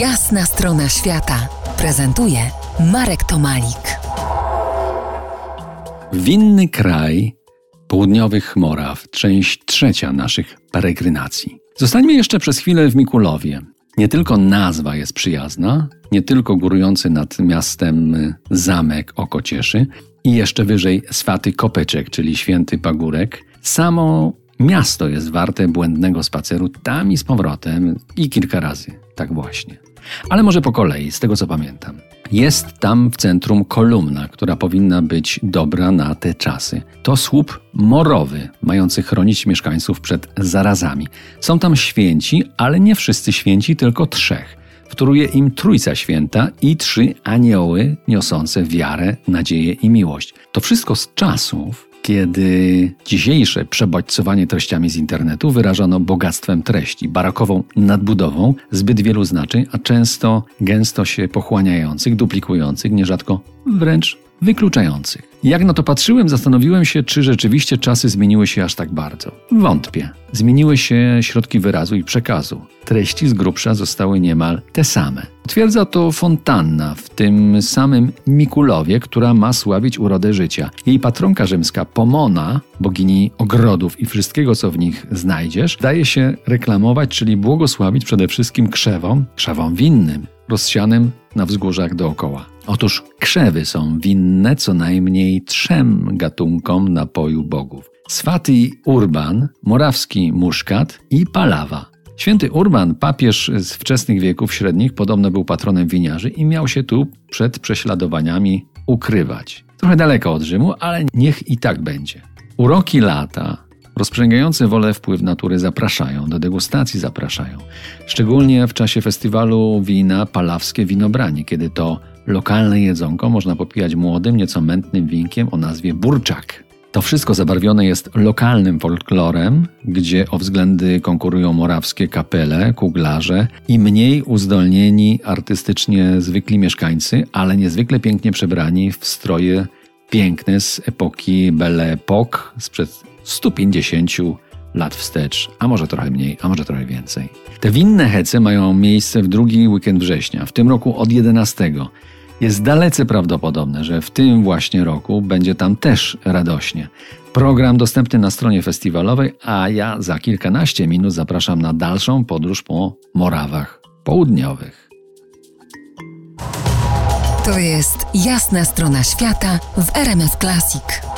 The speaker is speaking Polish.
Jasna strona świata prezentuje Marek Tomalik. Winny kraj południowych Moraw, część trzecia naszych peregrynacji. Zostańmy jeszcze przez chwilę w Mikulowie. Nie tylko nazwa jest przyjazna, nie tylko górujący nad miastem zamek oko cieszy i jeszcze wyżej swaty kopeczek, czyli święty pagórek. Samo miasto jest warte błędnego spaceru tam i z powrotem i kilka razy. Tak właśnie. Ale może po kolei, z tego co pamiętam. Jest tam w centrum kolumna, która powinna być dobra na te czasy. To słup morowy, mający chronić mieszkańców przed zarazami. Są tam święci, ale nie wszyscy święci, tylko trzech. Wtóruje im Trójca Święta i trzy anioły niosące wiarę, nadzieję i miłość. To wszystko z czasów, kiedy dzisiejsze przebodźcowanie treściami z internetu wyrażano bogactwem treści, barakową nadbudową zbyt wielu znaczeń, a często gęsto się pochłaniających, duplikujących, nierzadko wręcz wykluczających. Jak na to patrzyłem, zastanowiłem się, czy rzeczywiście czasy zmieniły się aż tak bardzo. Wątpię. Zmieniły się środki wyrazu i przekazu. Treści z grubsza zostały niemal te same. Twierdza to fontanna w tym samym Mikulowie, która ma sławić urodę życia. Jej patronka rzymska Pomona, bogini ogrodów i wszystkiego, co w nich znajdziesz, daje się reklamować, czyli błogosławić przede wszystkim krzewom, krzewom winnym, rozsianym na wzgórzach dookoła. Otóż krzewy są winne co najmniej trzem gatunkom napoju bogów. Swaty Urban, morawski muszkat i palawa. Święty Urban, papież z wczesnych wieków średnich, podobno był patronem winiarzy i miał się tu przed prześladowaniami ukrywać. Trochę daleko od Rzymu, ale niech i tak będzie. Uroki lata, rozprzęgające wolę wpływ natury zapraszają, do degustacji zapraszają. Szczególnie w czasie festiwalu wina Palawskie Winobranie, kiedy to lokalne jedzonko można popijać młodym, nieco mętnym winkiem o nazwie burczak. To wszystko zabarwione jest lokalnym folklorem, gdzie o względy konkurują morawskie kapele, kuglarze i mniej uzdolnieni artystycznie zwykli mieszkańcy, ale niezwykle pięknie przebrani w stroje piękne z epoki Belle Époque sprzed 150 lat wstecz, a może trochę mniej, a może trochę więcej. Te winne hece mają miejsce w drugi weekend września, w tym roku od 11. Jest dalece prawdopodobne, że w tym właśnie roku będzie tam też radośnie. Program dostępny na stronie festiwalowej, a ja za kilkanaście minut zapraszam na dalszą podróż po Morawach Południowych. To jest jasna strona świata w RMS Classic.